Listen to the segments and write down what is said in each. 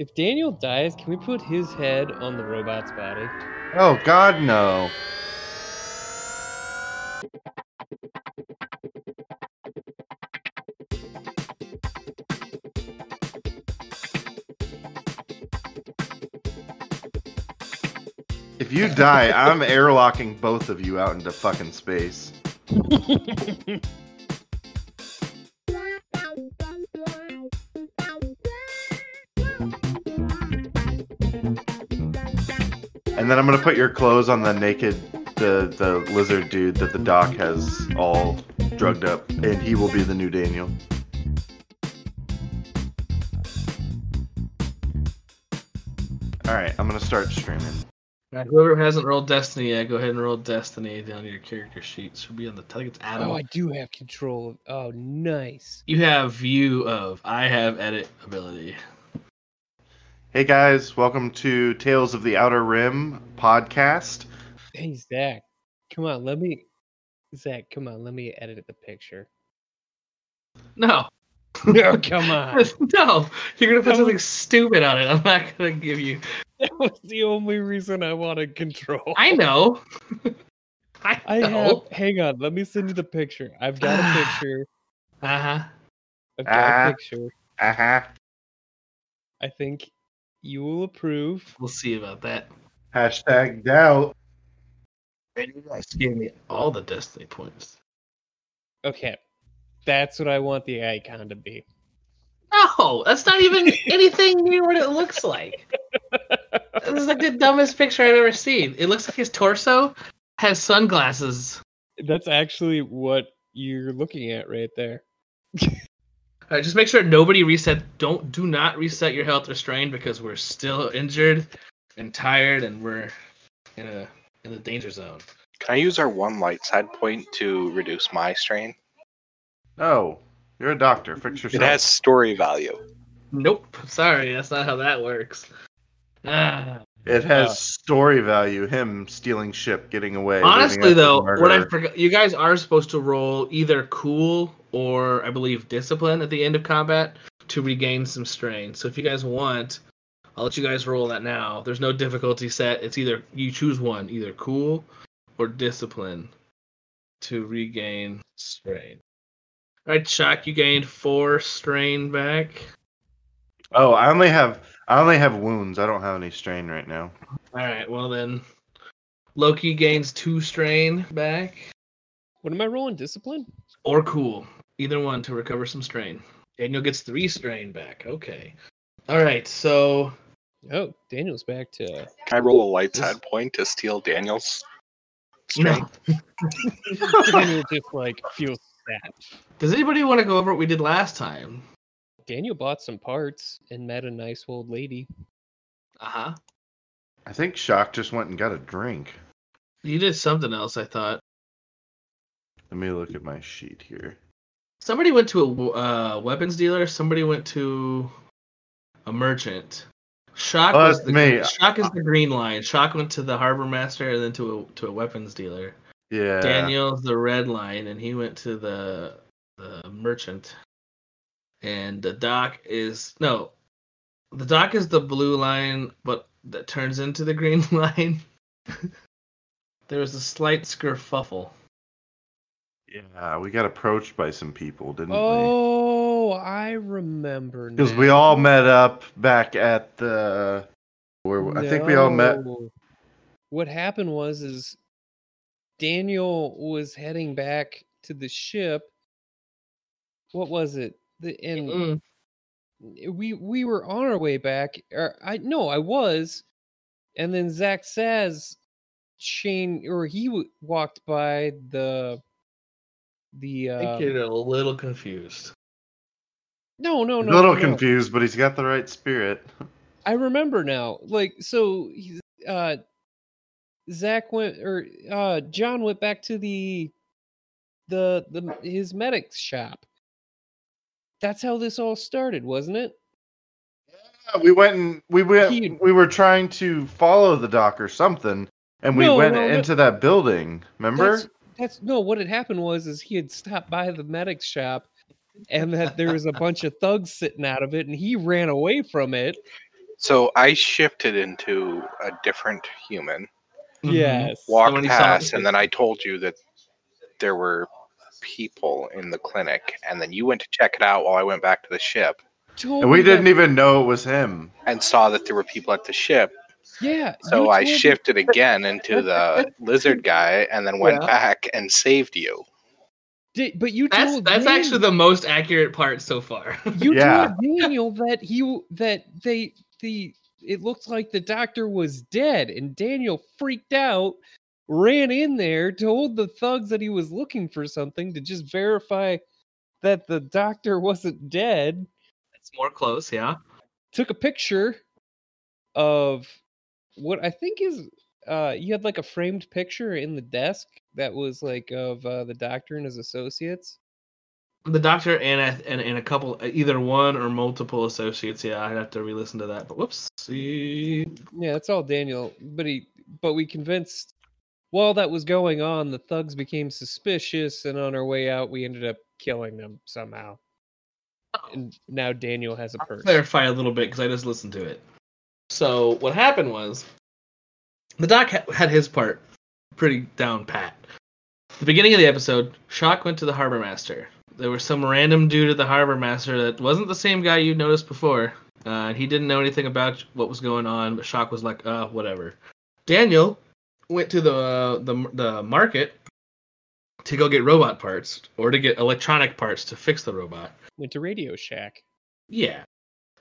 If Daniel dies, can we put his head on the robot's body? Oh God, no. If you die, I'm airlocking both of you out into fucking space. And then I'm gonna put your clothes on the naked, the the lizard dude that the doc has all drugged up, and he will be the new Daniel. All right, I'm gonna start streaming. Alright, whoever hasn't rolled Destiny yet, go ahead and roll Destiny down your character sheet. Should be on the. I think it's Adam. oh, I do have control. Of, oh, nice. You have view of. I have edit ability. Hey guys, welcome to Tales of the Outer Rim podcast. Hey Zach, come on, let me. Zach, come on, let me edit the picture. No, No, come on. no, you're gonna put That something stupid on it. I'm not gonna give you. That was the only reason I wanted control. I know. I, I have. know. Hang on, let me send you the picture. I've got a picture. Uh huh. I've got Ah. a picture. Uh huh. I think you will approve. We'll see about that. Hashtag doubt. And you guys gave me all the Destiny points. Okay, that's what I want the icon to be. No, that's not even anything near what it looks like. This is like the dumbest picture I've ever seen. It looks like his torso has sunglasses. That's actually what you're looking at right there. All right, just make sure nobody reset. Don't do not reset your health or strain because we're still injured and tired, and we're in a in the danger zone. Can I use our one light side point to reduce my strain? No, you're a doctor. Fix your. It has story value. Nope, sorry, that's not how that works. Ah. It has Uh, story value. Him stealing ship, getting away. Honestly, though, what I murder. forgot, you guys are supposed to roll either cool or I believe discipline at the end of combat to regain some strain. So if you guys want, I'll let you guys roll that now. There's no difficulty set. It's either you choose one, either cool or discipline to regain strain. All right, Shak, you gained four strain back. Oh, I only have I only have wounds. I don't have any strain right now. All right, well then, Loki gains two strain back. What am I rolling? Discipline? or cool. Either one to recover some strain. Daniel gets three strain back. Okay. All right. So Oh, Daniel's back to. Can I roll a light This- side point to steal Daniel's strain? no. Daniel just like feels sad. Does anybody want to go over what we did last time? Daniel bought some parts and met a nice old lady. Uh huh. I think Shak just went and got a drink. You did something else. I thought Let me look at my sheet here. Somebody went to a uh, weapons dealer. Somebody went to a merchant. Shak Oh, was the me. Shak is the green line. Shak went to the harbor master and then to a to a weapons dealer. Yeah. Daniel's the red line, and he went to the the merchant. And the doc is no, the doc is the blue line, but that turns into the green line. there was a slight skerfuffle. Yeah, we got approached by some people, didn't we? Oh, I remember. Because we all met up back at the. Where I think we all met. What happened was is Daniel was heading back to the ship. What was it? The and Mm, we we were on our way back. Or I no, I was, and then Zach says Shane or he w- walked by the the I uh, think you're a little confused. no no no a little no. confused, but he's got the right spirit. I remember now. Like so, he's, uh, Zach went or uh, John went back to the the the his medic's shop. That's how this all started, wasn't it? Yeah, we went and we went. He- We were trying to follow the doc or something, and we No, went no, no. into that building. Remember? That's, that's no. What had happened was is he had stopped by the medic's shop, and that there was a bunch of thugs sitting out of it, and he ran away from it. So I shifted into a different human, Mhm. Yes. walked when past, and then I told you that there were people in the clinic, and then you went to check it out while I went back to the ship Told And we didn't even know it was him. and saw that there were people at the ship. Yeah. So I told me- shifted again into the lizard guy, and then went Yeah. back and saved you. Di- but you That's told that's Dan- actually the most accurate part so far. You Yeah. told Daniel that he that they the it looked like the doctor was dead, and Daniel freaked out, ran in there, told the thugs that he was looking for something to just verify that the doctor wasn't dead. it's more close, yeah. Took a picture of what I think is uh you had like a framed picture in the desk that was like of uh, the doctor and his associates. The doctor and a, and, and a couple, either one or multiple associates. Yeah, I'd have to re-listen to that. But whoops, see, Yeah, that's all Daniel. But he, but we convinced. While that was going on, the thugs became suspicious, and on our way out, we ended up killing them somehow. And now Daniel has a I'll purse. clarify a little bit because I just listened to it. So what happened was, the doc ha- had his part pretty down pat. The beginning of the episode, Shak went to the harbor master. There was some random dude at the harbor master that wasn't the same guy you noticed before. Uh, he didn't know anything about what was going on, but Shak was like, uh, whatever. Daniel went to the uh, the the market to go get robot parts or to get electronic parts to fix the robot. Went to Radio Shack. Yeah.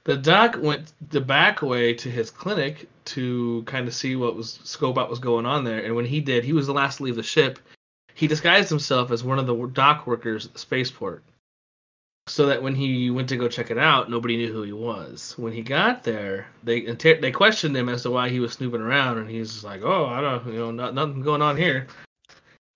The doc went the back way to his clinic to kind of see what was scope out was going on there. And when he did, he was the last to leave the ship. He disguised himself as one of the dock workers at the spaceport. So that when he went to go check it out, nobody knew who he was. When he got there, they they questioned him as to why he was snooping around, and he's like, "Oh, I don't, you know, not, nothing going on here."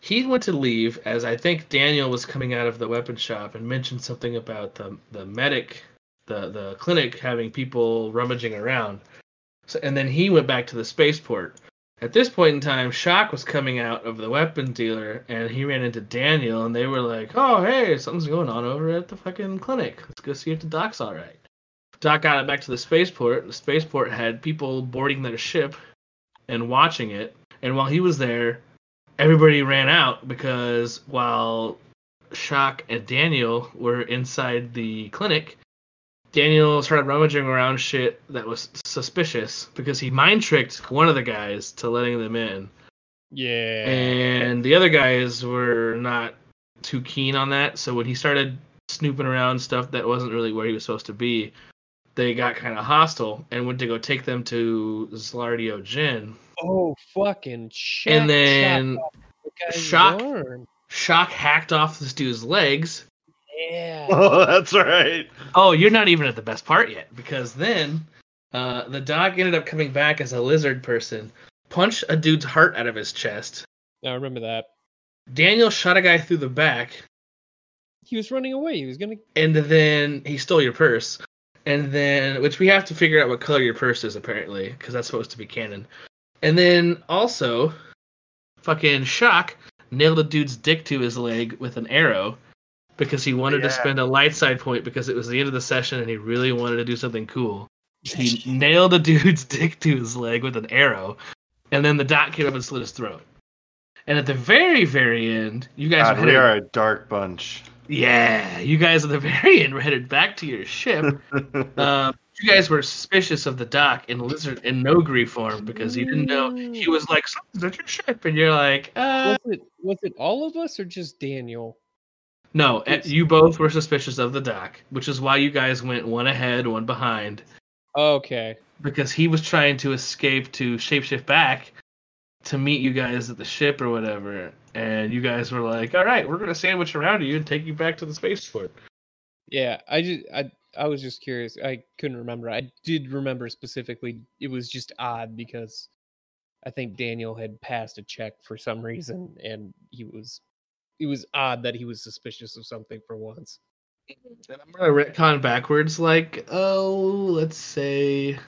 He went to leave as I think Daniel was coming out of the weapon shop and mentioned something about the the medic the the clinic having people rummaging around. So and then he went back to the spaceport. At this point in time, Shak was coming out of the weapon dealer and he ran into Daniel and they were like, "Oh, hey, something's going on over at the fucking clinic. Let's go see if the doc's all right." Doc got it back to the spaceport. The spaceport had people boarding their ship and watching it. And while he was there, everybody ran out because while Shak and Daniel were inside the clinic, Daniel started rummaging around shit that was suspicious because he mind tricked one of the guys to letting them in. Yeah. And the other guys were not too keen on that. So when he started snooping around stuff that wasn't really where he was supposed to be, they got kind of hostile and went to go take them to Zlardio Jin. oh, fucking shit. And then Shak-. Shak hacked off this dude's legs Yeah. Oh, that's right. Oh, you're not even at the best part yet, because then uh, the dog ended up coming back as a lizard person, punched a dude's heart out of his chest. I remember that. Daniel shot a guy through the back, He was running away. He was gonna. and then he stole your purse. And then, which we have to figure out what color your purse is apparently, because that's supposed to be canon. And then also, fucking Shak nailed a dude's dick to his leg with an arrow because he wanted to spend a light side point because it was the end of the session and he really wanted to do something cool. He nailed a dude's dick to his leg with an arrow, and then the doc came up and slit his throat. And at the very, very end, you guys God, were we are a dark bunch. yeah, you guys at the very end were headed back to your ship. um, you guys were suspicious of the doc in lizard in Noghri form because you didn't know he was like something's at your ship, and you're like, uh, Was it was it all of us or just Daniel? No. eh, You both were suspicious of the doc, which is why you guys went one ahead, one behind, Okay. because he was trying to escape to shapeshift back to meet you guys at the ship or whatever, and you guys were like, all right, we're gonna sandwich around you and take you back to the spaceport. Yeah, I just I I was just curious. I couldn't remember. I did remember specifically. It was just odd because I think Daniel had passed a check for some reason, and he was. It was odd that he was suspicious of something for once. Mm-hmm. And I'm gonna retcon backwards, like, oh, let's say,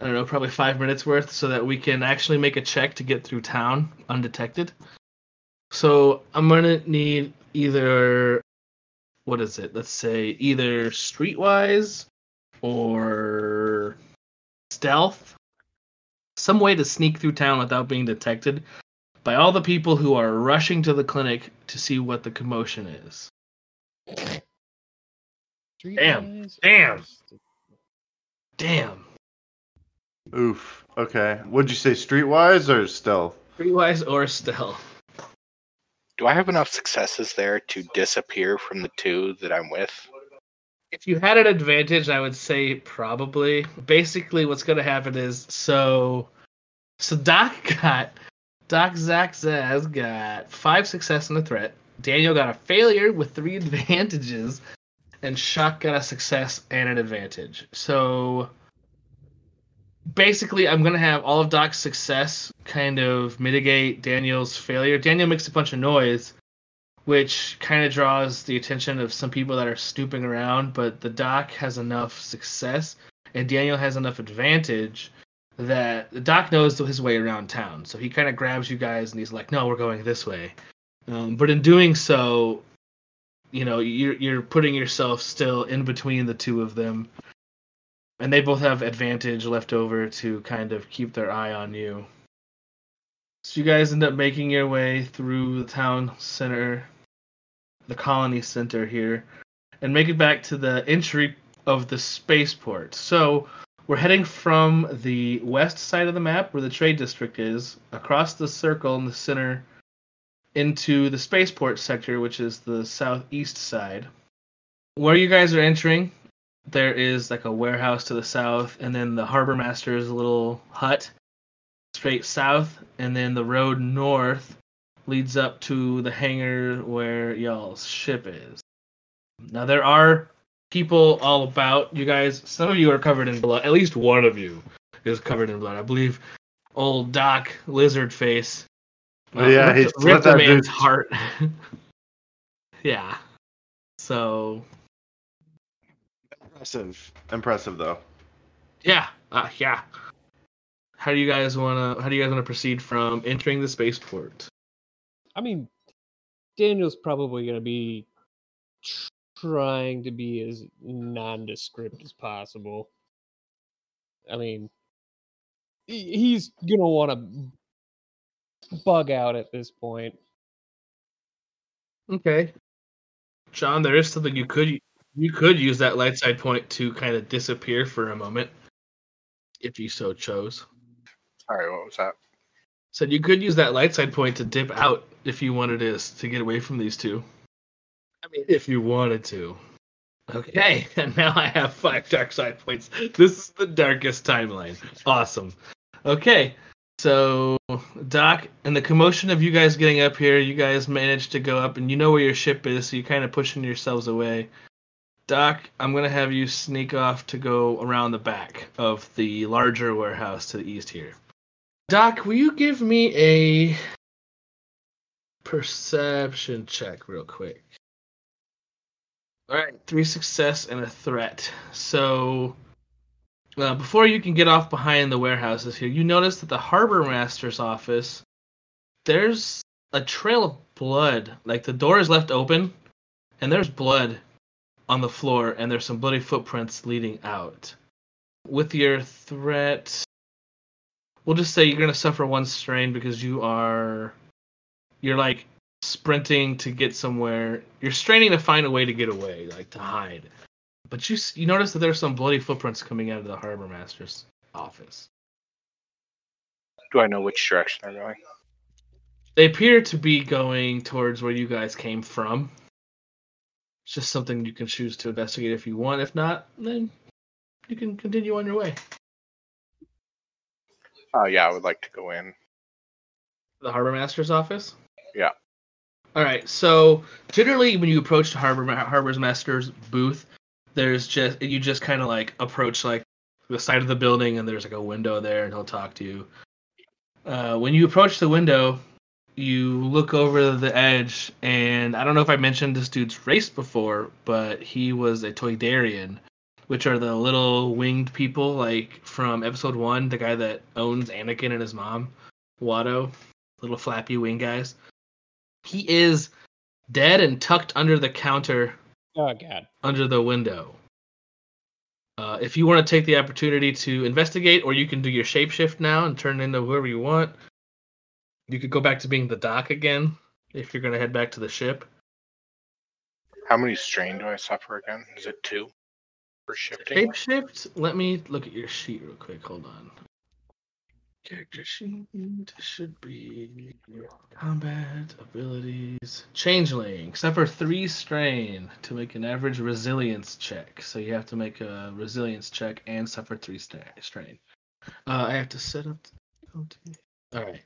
I don't know, probably five minutes worth, so that we can actually make a check to get through town undetected. So I'm gonna need either, what is it? Let's say either streetwise or stealth, some way to sneak through town without being detected by all the people who are rushing to the clinic to see what the commotion is. Damn, damn. Damn. Oof. Okay. Would you say streetwise or stealth? Streetwise or stealth. Do I have enough successes there to disappear from the two that I'm with? If you had an advantage, I would say probably. Basically, what's going to happen is so, so Doc got Doc Zach Zaz got five success and a threat. Daniel got a failure with three advantages, and Shock got a success and an advantage. So basically, I'm to have all of Doc's success kind of mitigate Daniel's failure. Daniel makes a bunch of noise, which kind of draws the attention of some people that are snooping around, but the Doc has enough success and Daniel has enough advantage that Doc knows his way around town. So he kind of grabs you guys and he's like, "No, we're going this way." Um, but in doing so, you know, you're you're putting yourself still in between the two of them, and they both have advantage left over to kind of keep their eye on you. So you guys end up making your way through the town center, the colony center here, and make it back to the entry of the spaceport. So we're heading from the west side of the map where the trade district is, across the circle in the center, into the spaceport sector, which is the southeast side. Where you guys are entering, there is like a warehouse to the south, and then the harbor master's little hut straight south, and then the road north leads up to the hangar where y'all's ship is. Now there are people all about you guys. Some of you are covered in blood. At least one of you is covered in blood. I believe old Doc Lizard Face. Oh, yeah, ripped, he ripped slit the that man's dude's- heart. yeah. So Impressive. Impressive though. yeah, uh, yeah. How do you guys wanna? How do you guys wanna proceed from entering the spaceport? I mean, Daniel's probably going to be tr- trying to be as nondescript as possible. I mean, he's going to want to bug out at this point. Okay. John, there is something you could you could use that light side point to kind of disappear for a moment, if you so chose. Sorry, what was that? Said you could use that light side point to dip out if you wanted to to get away from these two. I mean, if you wanted to. Okay, and now I have five dark side points. This is the darkest timeline. Awesome. Okay, so Doc, and the commotion of you guys getting up here, you guys managed to go up, and you know where your ship is, so you're kind of pushing yourselves away. Doc, I'm gonna have you sneak off to go around the back of the larger warehouse to the east here. Doc, will you give me a perception check real quick? All right, three success and a threat. So, uh, before you can get off behind the warehouses here, you notice that the harbor master's office, there's a trail of blood. Like the door is left open, and there's blood on the floor, and there's some bloody footprints leading out. With your threat, we'll just say you're gonna suffer one strain because you are, you're like sprinting to get somewhere. You're straining to find a way to get away, like to hide. But you you notice that there's some bloody footprints coming out of the harbor master's office. Do I know which direction they're going? They appear to be going towards where you guys came from. It's just something you can choose to investigate if you want. If not, then you can continue on your way. Oh yeah, I would like to go in. The harbor master's office. Yeah. All right. So generally, when you approach the harbor harbor's master's booth, there's just you just kind of like approach like the side of the building, and there's like a window there, and he'll talk to you. Uh, when you approach the window, you look over the edge, and I don't know if I mentioned this dude's race before, but he was a Toydarian, which are the little winged people like from episode one, the guy that owns Anakin and his mom, Watto, little flappy wing guys. He is dead and tucked under the counter Oh, God. under the window. Uh, if you want to take the opportunity to investigate, or you can do your shapeshift now and turn into whoever you want. You could go back to being the doc again if you're going to head back to the ship. How many strain do I suffer again? Is it two for shifting? Shapeshift. Let me look at your sheet real quick. Hold on. Character sheet should be combat abilities. Changeling. Suffer three strain to make an average resilience check. So you have to make a resilience check and suffer three strain. Uh, I have to set up. All right.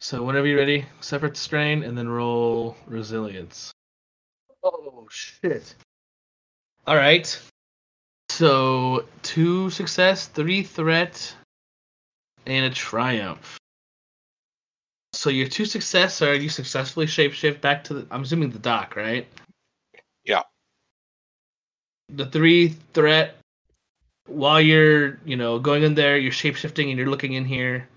So whenever you're ready, suffer strain and then roll resilience. Oh shit. All right. So two success, three threat, and a triumph. So your two success are you successfully shapeshift back to the I'm assuming the doc, right? Yeah. The three threat while you're, you know, going in there, you're shapeshifting and you're looking in here.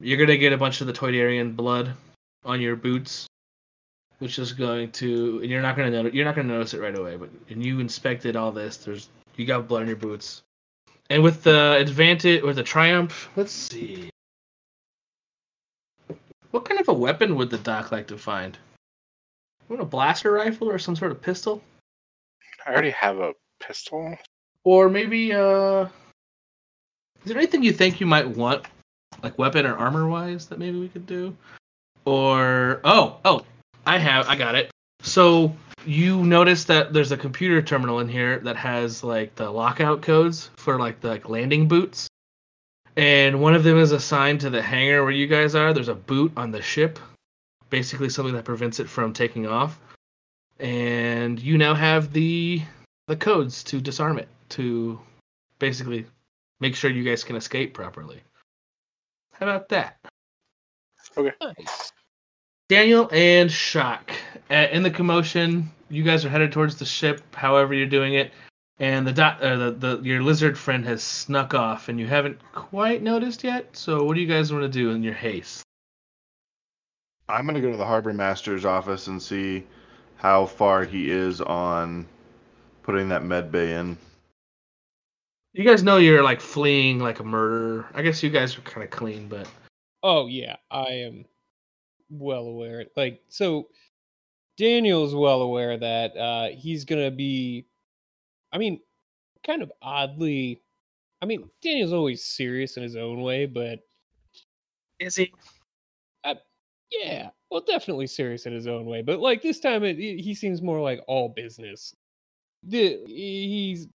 You're gonna get a bunch of the Toydarian blood on your boots, which is going to and you're not gonna notice you're not gonna notice it right away, but and you inspected all this, there's you got blood on your boots. And with the advantage with the triumph, let's see. What kind of a weapon would the doc like to find? Want a blaster rifle or some sort of pistol? I already have a pistol. Or maybe uh Is there anything you think you might want? Like weapon or armor wise that maybe we could do? Or oh, oh, I have I got it. So you notice that there's a computer terminal in here that has like the lockout codes for like the like, landing boots. And one of them is assigned to the hangar where you guys are. There's a boot on the ship, basically something that prevents it from taking off. And you now have the the codes to disarm it to basically make sure you guys can escape properly. How about that? Nice. Daniel and Shak. Uh, in the commotion, you guys are headed towards the ship, however you're doing it, and the, dot, uh, the the your lizard friend has snuck off, and you haven't quite noticed yet. So, what do you guys want to do in your haste? I'm gonna go to the harbor master's office and see how far he is on putting that med bay in. You guys know you're like fleeing like a murderer. I guess you guys are kind of clean, but Oh yeah, I am well aware. Like so Daniel's well aware that uh he's gonna be I mean, kind of oddly I mean, Daniel's always serious in his own way, but is he? yeah, well definitely serious in his own way. But like this time it, he he seems more like all business. The, he's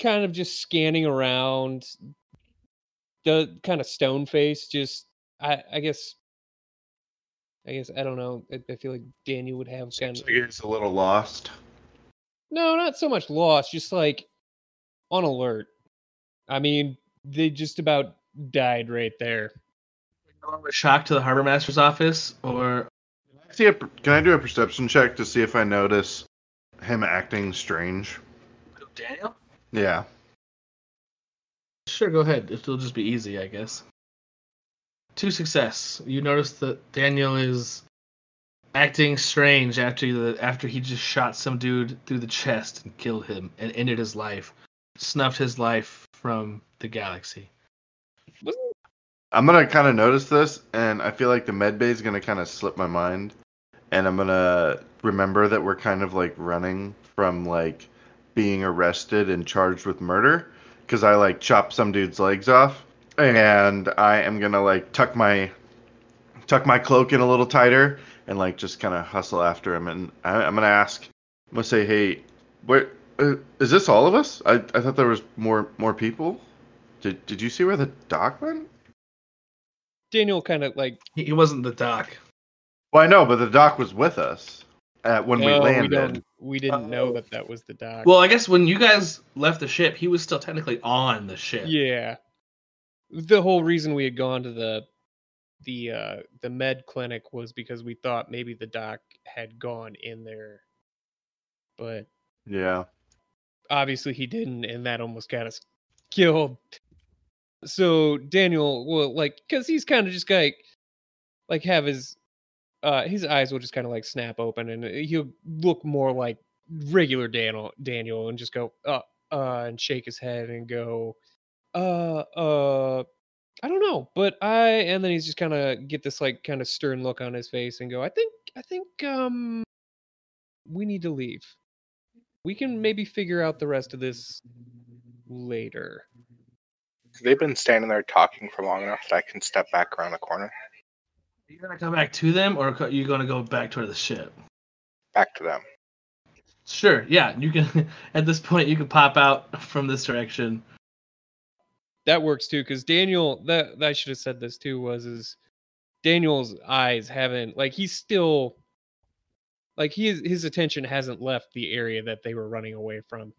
kind of just scanning around the kind of stone face just I I guess I guess I don't know. I, I feel like Daniel would have kind of like he's a little lost. no, not so much lost, just like on alert. I mean, they just about died right there. Going with Shak to the harbor master's office, or See, a, can I do a perception check to see if I notice him acting strange? Daniel? Yeah. Sure, go ahead. It'll just be easy, I guess. Two success. You notice that Daniel is acting strange after the after he just shot some dude through the chest and killed him and ended his life, snuffed his life from the galaxy. I'm gonna kind of notice this, and I feel like the med bay is gonna kind of slip my mind, and I'm gonna remember that we're kind of like running from like being arrested and charged with murder, because I like chopped some dude's legs off, and I am gonna like tuck my tuck my cloak in a little tighter and like just kind of hustle after him, and I, I'm gonna ask, I'm gonna say, hey, where uh, is this all of us? I I thought there was more more people. Did did you see where the doc went? Daniel kind of like He, he wasn't the doc. Well, I know, but the doc was with us at, when we landed. don't we didn't know Oh. that that was the doc. Well, I guess when you guys left the ship, he was still technically on the ship. Yeah. The whole reason we had gone to the the uh the med clinic was because we thought maybe the doc had gone in there. But Yeah. obviously he didn't and that almost got us killed. So Daniel will like cuz he's kind of just like like have his uh his eyes will just kind of like snap open and he'll look more like regular Daniel Daniel and just go uh uh and shake his head and go uh uh I don't know, but I and then he's just kind of get this like kind of stern look on his face and go, I think I think um we need to leave. We can maybe figure out the rest of this later. They've been standing there talking for long enough that I can step back around the corner. Are you gonna come back to them, or are you gonna go back toward the ship? Back to them. Sure. Yeah, you can. At this point, you can pop out from this direction. That works too, because Daniel that I should have said this too was is Daniel's eyes haven't like he's still like he his attention hasn't left the area that they were running away from.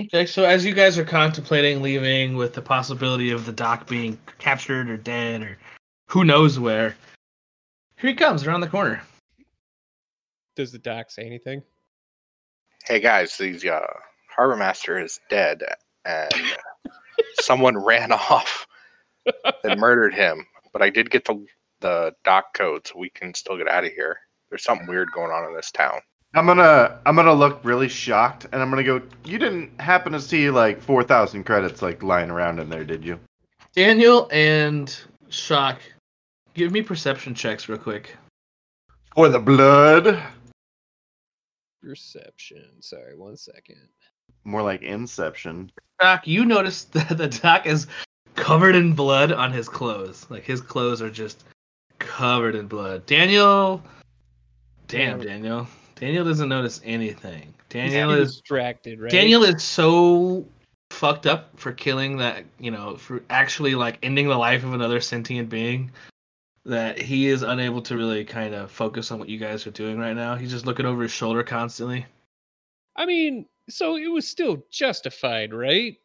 Okay, so as you guys are contemplating leaving with the possibility of the doc being captured or dead or who knows where, here he comes around the corner. Does the doc say anything? Hey guys, the uh, harbor master is dead, and someone ran off and murdered him. But I did get the the dock code, so we can still get out of here. There's something weird going on in this town. I'm gonna I'm gonna look really shocked, and I'm gonna go. You didn't happen to see like four thousand credits like lying around in there, did you? Daniel and Shak, give me perception checks real quick. For the blood. Perception. Sorry, one second. More like Inception. Doc, you notice that the doc is covered in blood on his clothes. Like his clothes are just covered in blood. Daniel, damn Daniel. Daniel doesn't notice anything. Daniel too is distracted, right? Daniel is so fucked up for killing that, you know, for actually like ending the life of another sentient being that he is unable to really kind of focus on what you guys are doing right now. He's just looking over his shoulder constantly. I mean, so it was still justified, right?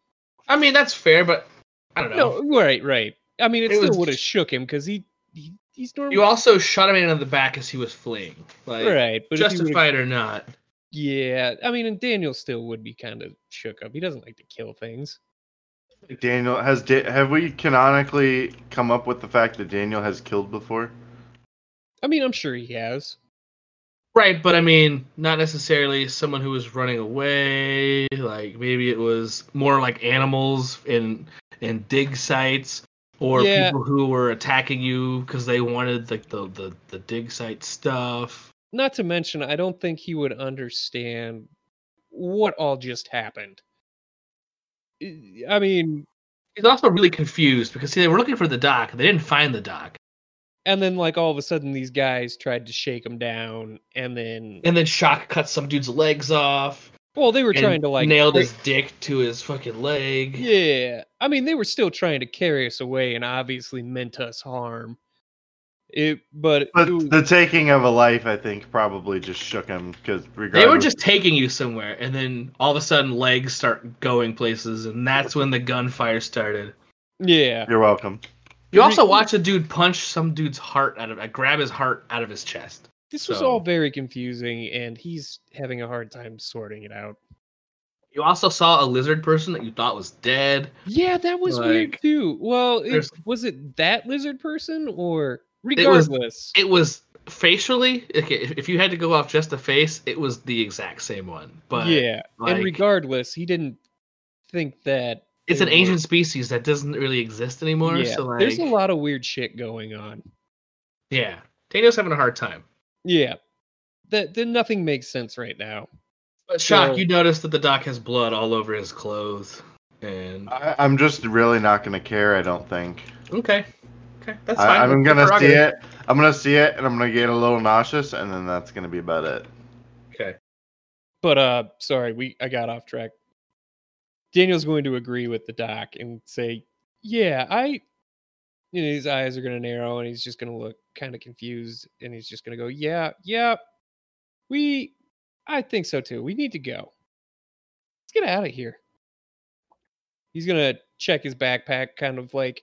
I mean, that's fair, but I don't know. No, right, right. I mean, it, It still was- would have shook him because he, he he's normal. You also shot him in the back as he was fleeing. Like right, but if he would've- justified or not. yeah, I mean, and Daniel still would be kind of shook up. He doesn't like to kill things. Daniel has da- have we canonically come up with the fact that Daniel has killed before? I mean, I'm sure he has. Right, but I mean, not necessarily someone who was running away. Like maybe it was more like animals in in dig sites, or Yeah. people who were attacking you because they wanted like the, the the dig site stuff. Not to mention, I don't think he would understand what all just happened. I- mean, He's also really confused because see, they were looking for the doc, they didn't find the doc, and then like all of a sudden, these guys tried to shake him down, and then and then Shak cut some dude's legs off. well, they were and trying to like nailed his dick to his fucking leg. Yeah, I mean, they were still trying to carry us away and obviously meant us harm. It, but But it the taking of a life, I think, probably just shook him because regardless. They were just taking you somewhere, and then all of a sudden legs start going places, and that's when the gunfire started. yeah, You're welcome. You also watch a dude punch some dude's heart out of, uh, grab his heart out of his chest. this was all very confusing, and he's having a hard time sorting it out. You also saw a lizard person that you thought was dead. Yeah, that was weird too. Well, it, was it that lizard person or was- regardless? It was facially, okay, if, if you had to go off just the face, it was the exact same one. But yeah, like, and regardless, he didn't think that it's an were- ancient species that doesn't really exist anymore. Yeah, so like, there's a lot of weird shit going on. yeah, Daniel's having a hard time. Yeah, that then nothing makes sense right now. But Shak, So- you notice that the doc has blood all over his clothes, and I, I'm just really not gonna care. I don't think. okay, okay, that's fine. I, I'm gonna see it. I'm gonna see it, and I'm gonna get a little nauseous, and then that's gonna be about it. Okay. But uh sorry, we I got off track. Daniel's going to agree with the doc and say, "Yeah, I you know, his eyes are going to narrow and he's just going to look kind of confused and he's just going to go, "Yeah, yeah. We I think so too. We need to go. Let's get out of here." He's going to check his backpack kind of like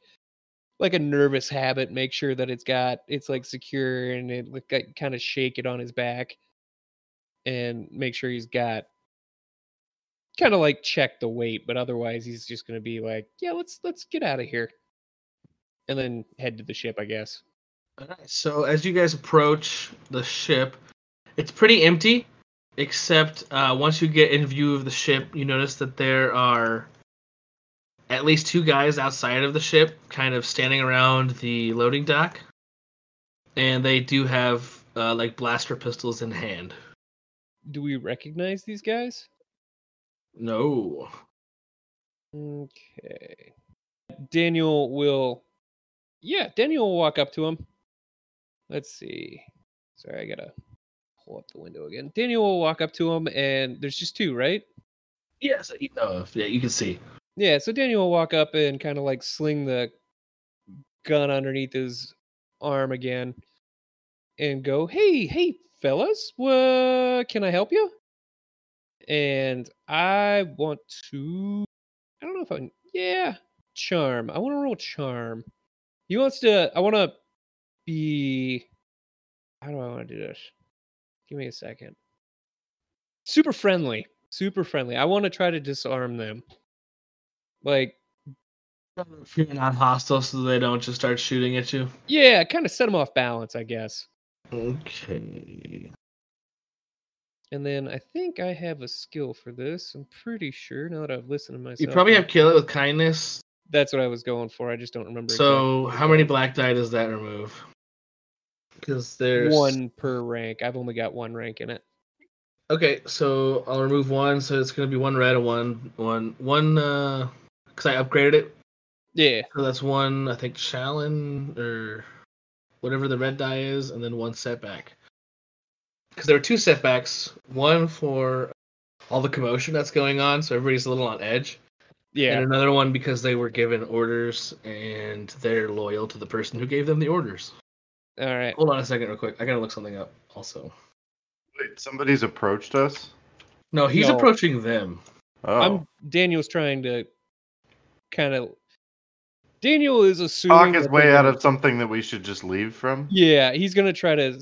like a nervous habit, make sure that it's got it's like secure and it like kind of shake it on his back and make sure he's got kind of like check the weight, but otherwise he's just gonna be like, yeah, let's let's get out of here, and then head to the ship, I guess. Alright, So as you guys approach the ship, it's pretty empty. Except uh, once you get in view of the ship, you notice that there are at least two guys outside of the ship, kind of standing around the loading dock, and they do have uh, like blaster pistols in hand. Do we recognize these guys? No. Okay. Daniel will. Yeah, Daniel will walk up to him. Let's see. Sorry, I gotta pull up the window again. Daniel will walk up to him, and there's just two, right? Yes, you know, yeah, you can see. Yeah, so Daniel will walk up and kind of like sling the gun underneath his arm again and go, "Hey, hey, fellas, what can I help you?" And I want to I don't know if I yeah, charm. I want to roll charm. He wants to I want to be how do I want to do this? Give me a second. Super friendly. Super friendly. I want to try to disarm them. Like If you're not hostile, so they don't just start shooting at you. Yeah, kind of set them off balance, I guess. Okay. And then I think I have a skill for this. I'm pretty sure now that I've listened to myself. You probably have kill it with kindness. That's what I was going for. I just don't remember. So exactly how many black die does that remove? Because there's One per rank. I've only got one rank in it. Okay, so I'll remove one, so it's gonna be one red and one one one uh because I upgraded it. Yeah. So that's one I think Shalin or whatever the red die is, and then one setback. Because there were two setbacks, one for all the commotion that's going on, so everybody's a little on edge. Yeah. And another one because they were given orders and they're loyal to the person who gave them the orders. All right. Hold on a second, real quick. I gotta look something up also. Wait, somebody's approached us. No, he's No. approaching them. Oh, I'm Daniel's trying to kind of Daniel is assuming talk his way out of something that we should just leave from. Yeah, he's gonna try to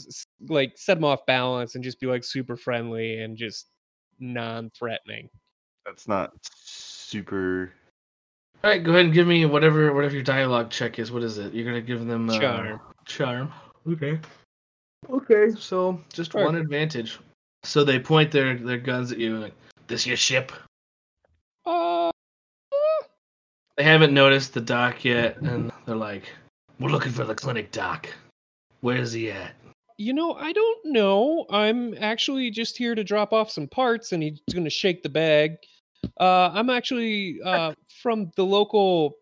like set him off balance and just be like super friendly and just non-threatening. That's not super. All right, go ahead and give me whatever whatever your dialogue check is. What is it? You're gonna give them uh, Charm. Charm. Okay. Okay. So just one Perfect. advantage. So they point their their guns at you like, "This your ship?" Uh, They haven't noticed the doc yet, and they're like, "We're looking for the clinic doc. Where's he at?" you know, I don't know. I'm actually just here to drop off some parts, and he's gonna shake the bag. Uh, I'm actually uh, from the local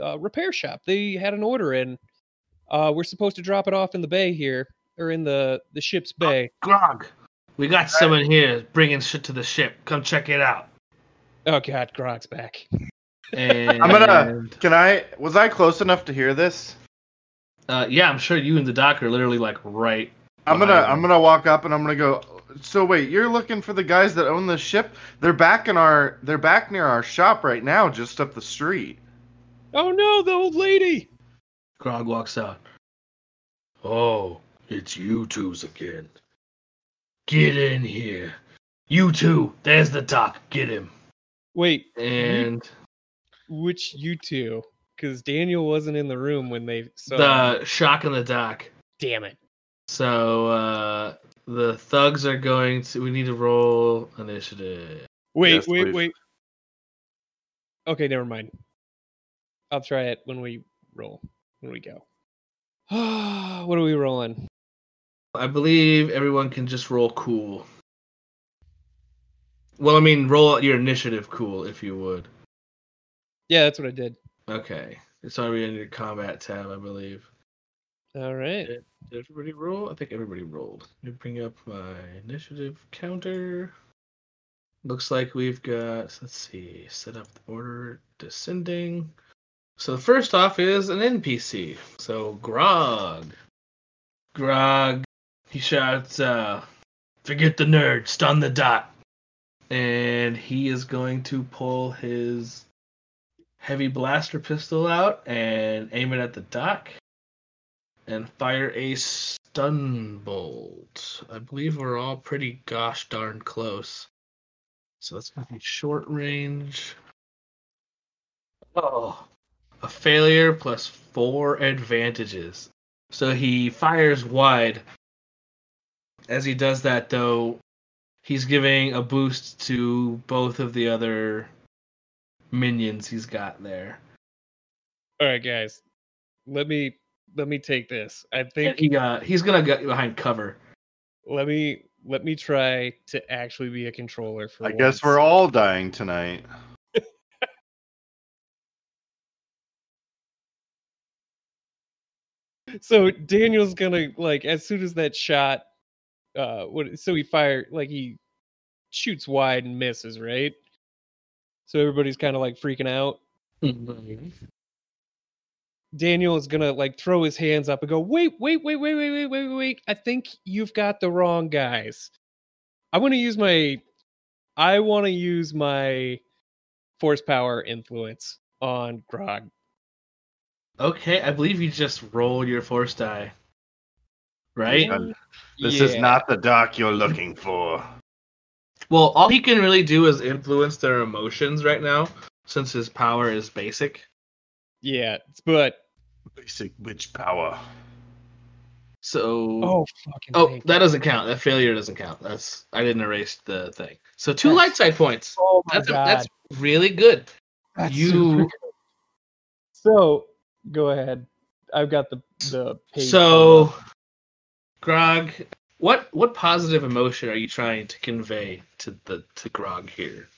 uh, repair shop. They had an order in. Uh, we're supposed to drop it off in the bay here, or in the the ship's bay. Grog, we got someone here bringing shit to the ship. Come check it out. Oh God, Grog's back. And I'm gonna. Can I? Was I close enough to hear this? Uh, yeah, I'm sure you and the doc are literally like right. I'm gonna. behind I'm gonna walk up and I'm gonna go. So wait, you're looking for the guys that own the ship? They're back in our. They're back near our shop right now, just up the street. Oh no, the old lady. Grog walks out. Oh, it's you twos again. Get in here. You two, there's the doc. Get him. Wait, And which you two? Because Daniel wasn't in the room when they saw. him. the Shak in the doc. Damn it. So uh the thugs are going to we need to roll initiative. Wait, Yes, wait, please. wait. Okay, never mind. I'll try it when we roll. When we go. what are we rolling? I believe everyone can just roll cool. Well, I mean, roll out your initiative cool if you would. Yeah, that's what I did. Okay. It's already in your combat tab, I believe. All right. Did everybody roll? I think everybody rolled. Let me bring up my initiative counter. Looks like we've got, let's see, set up the order descending. So the first off is an NPC. So Grog. Grog. He shouts, uh, forget the nerd, stun the dot. And he is going to pull his heavy blaster pistol out and aim it at the doc and fire a stun bolt. I believe we're all pretty gosh darn close. So that's gonna be short range. Oh, a failure plus four advantages. So he fires wide. As he does that, though, he's giving a boost to both of the other minions he's got there. All right, guys. Let me let me take this. I think He got he's gonna get behind cover. let me let me try to actually be a controller for I guess we're all dying tonight. So Daniel's gonna like as soon as that shot uh what so he fired like he shoots wide and misses, right? So everybody's kind of like freaking out. Mm-hmm. Daniel is gonna like throw his hands up and go, wait, wait, wait, wait, wait, wait, wait, wait, wait. I think you've got the wrong guys. I want to use my I want to use my force power influence on Grog. Okay, I believe you just rolled your force die. Right? And This is not the doc you're looking for. Well, all he can really do is influence their emotions right now, since his power is basic. Yeah, but Basic witch power. So oh fucking Oh, thank that doesn't count. That failure doesn't count. That's I didn't erase the thing. So two That's- light side points. Oh my That's god. that's really good. That's you- super good. So go ahead. I've got the the page. So. Grog, what what positive emotion are you trying to convey to the to Grog here?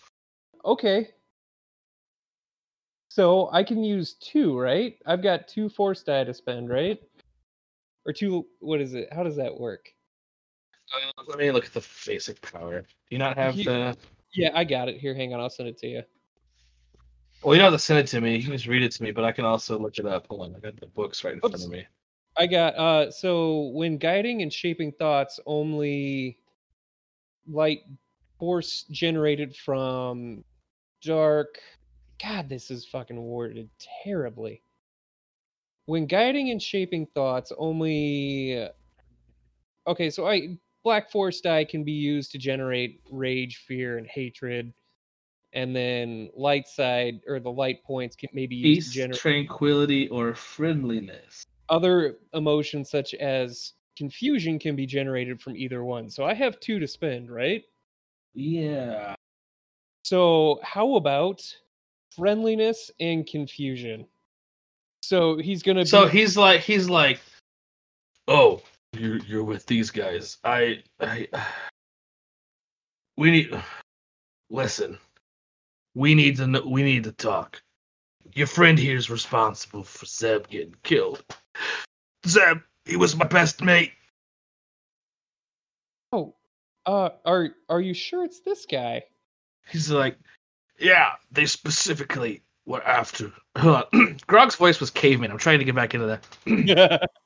okay. So I can use two, right? I've got two force die to spend, right? Or two. What is it? How does that work? Uh, let me look at the basic power. Do you not have You- the? Yeah, I got it. Here, hang on. I'll send it to you. Well, you don't have to send it to me. You can just read it to me, but I can also look it up. Hold on, I got the books right in front of me. I got uh so when guiding and shaping thoughts only light force generated from dark God, this is fucking worded terribly. When guiding and shaping thoughts only Okay, so I black force die can be used to generate rage, fear, and hatred. And then light side or the light points can maybe Peace, generate tranquility, or friendliness. Other emotions such as confusion can be generated from either one. So I have two to spend, right? Yeah. So how about friendliness and confusion? So he's gonna So be he's like he's like, oh, you're you're with these guys. I I we need listen. We need to know, we need to talk. Your friend here is responsible for Zeb getting killed. Zeb, he was my best mate. oh, uh, are are you sure it's this guy? He's like, yeah, they specifically were after. Grog's voice was caveman. I'm trying to get back into that.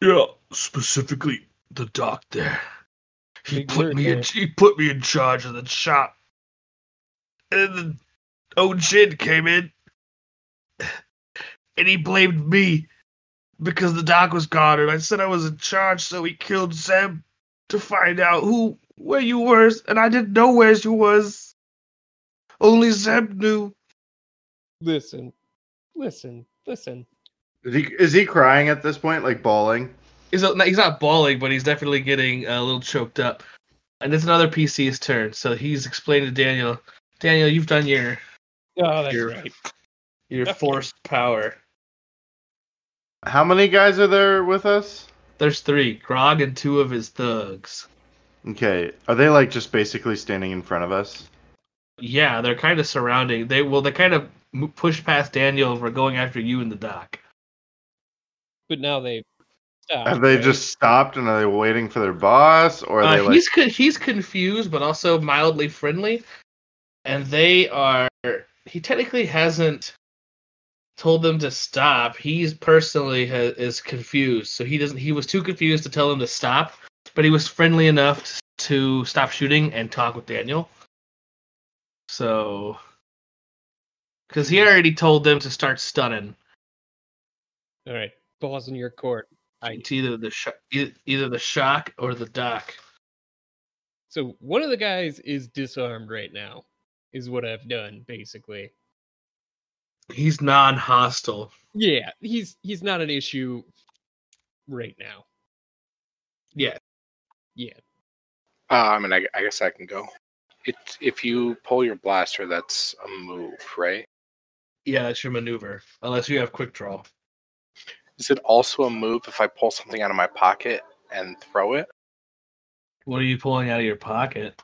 Yeah, specifically the doc there. He Big put me in. He put me in charge of the shop, and then old Jin came in, and he blamed me because the doc was gone, and I said I was in charge, so he killed Zeb to find out who where you was, and I didn't know where you was. Only Zeb knew. listen, listen, listen. Is he is he crying at this point, like bawling? He's not, he's not bawling, but he's definitely getting a little choked up. And it's another PC's turn, so he's explaining to Daniel, Daniel, you've done your Oh, that's You're- right. your Okay. forced power. How many guys are there with us? There's three, Grog and two of his thugs. Okay, are they like just basically standing in front of us? Yeah, they're kind of surrounding. They well, they kind of push past Daniel for going after you in the dock. But now they stopped. Have they right? just stopped and are they waiting for their boss, or are Uh, they like? he's co- he's confused, but also mildly friendly, and they are. He technically hasn't told them to stop. He's personally ha- is confused, so he doesn't. He was too confused to tell them to stop, but he was friendly enough to stop shooting and talk with Daniel. So, because he already told them to start stunning. All right, balls in your court. I It's either the sh- either the Shak or the doc. So one of the guys is disarmed right now, is what I've done basically. He's non-hostile. Yeah, he's he's not an issue right now. Yeah. Yeah. Uh, I mean, I, I guess I can go. It, if you pull your blaster, that's a move, right? Yeah, that's your maneuver. Unless you have quick draw. Is it also a move if I pull something out of my pocket and throw it? What are you pulling out of your pocket?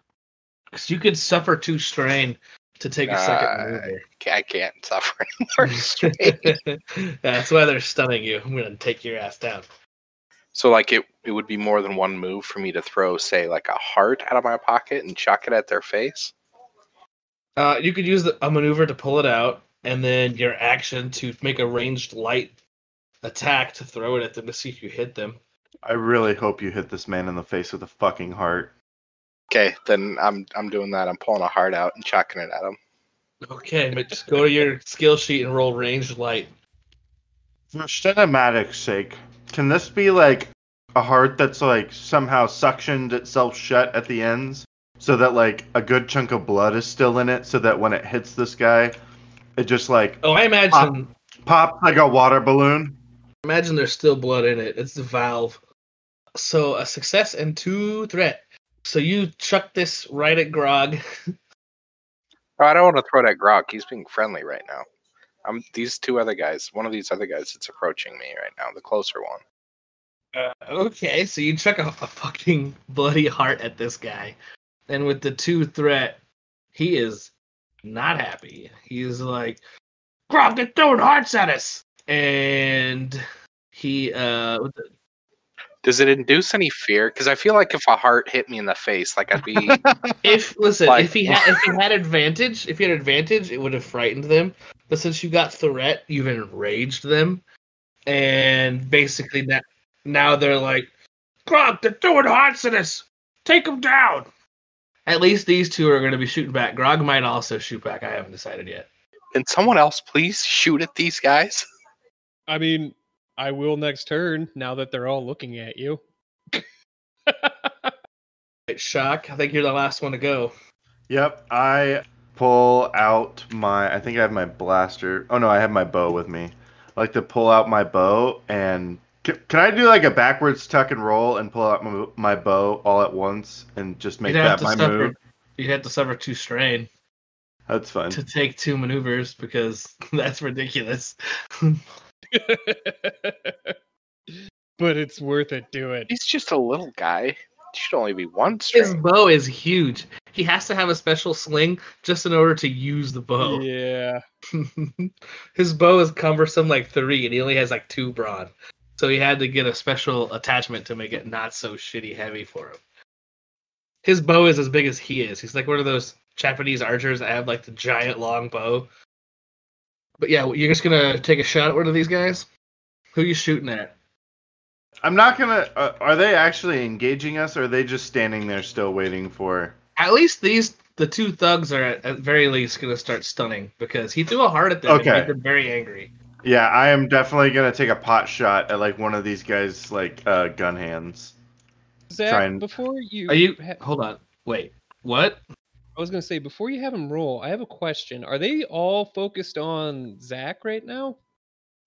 Because you could suffer two strain to take a second Uh, maneuver. Ca- I can't suffer anymore. strain. That's why they're stunning you. I'm gonna take your ass down. so, like, it, it would be more than one move for me to throw, say, like a heart out of my pocket and chuck it at their face. Uh, you could use the, a maneuver to pull it out, and then your action to make a ranged light attack to throw it at them to see if you hit them. I really hope you hit this man in the face with a fucking heart. Okay, then I'm I'm doing that. I'm pulling a heart out and chucking it at him. Okay, but just go to your skill sheet and roll ranged light. For cinematic's sake, can this be like a heart that's like somehow suctioned itself shut at the ends so that like a good chunk of blood is still in it so that when it hits this guy, it just like Oh, I imagine. pops like a water balloon? Imagine there's still blood in it. It's the valve. So a success and two threat. So you chuck this right at Grog. Oh, I don't want to throw that grog. He's being friendly right now. I'm these two other guys. One of these other guys that's approaching me right now, the closer one. Uh, okay, so you chuck a, a fucking bloody heart at this guy, and with the two threat, he is not happy. He's like, "Grog, they're throwing hearts at us," and he uh, with the, Does it induce any fear? Because I feel like if a heart hit me in the face, like I'd be if listen, Like- if he had if he had advantage, if he had advantage, it would have frightened them. But since you got threat, you've enraged them, and basically now now they're like, "Grog, they're throwing hearts at us. Take them down." At least these two are going to be shooting back. Grog might also shoot back. I haven't decided yet. Can someone else please shoot at these guys? I mean, I will next turn now that they're all looking at you. Shak, I think you're the last one to go. Yep, I pull out my. I think I have my blaster. Oh no, I have my bow with me. I like to pull out my bow and. Can, can I do like a backwards tuck and roll and pull out my, my bow all at once and just make You'd have that to my suffer. move? You'd have to suffer two strain That's fine. to take two maneuvers because that's ridiculous. but it's worth it. Do it. He's just a little guy. It should only be one string. His bow is huge. He has to have a special sling just in order to use the bow. Yeah. His bow is cumbersome like three, and he only has like two broad. So he had to get a special attachment to make it not so shitty heavy for him. His bow is as big as he is. He's like one of those Japanese archers that have like the giant long bow. But yeah, you're just gonna take a shot at one of these guys. Who you shooting at? I'm not gonna. Uh, are they actually engaging us, or are they just standing there still waiting for? At least these the two thugs are at, at very least gonna start stunning because he threw a heart at them and Okay. made them very angry. Yeah, I am definitely gonna take a pot shot at like one of these guys, like uh, gun hands. Zach, and- before you, Are you? Hold on. Wait. What? I was gonna say before you have him roll, I have a question. Are they all focused on Zach right now?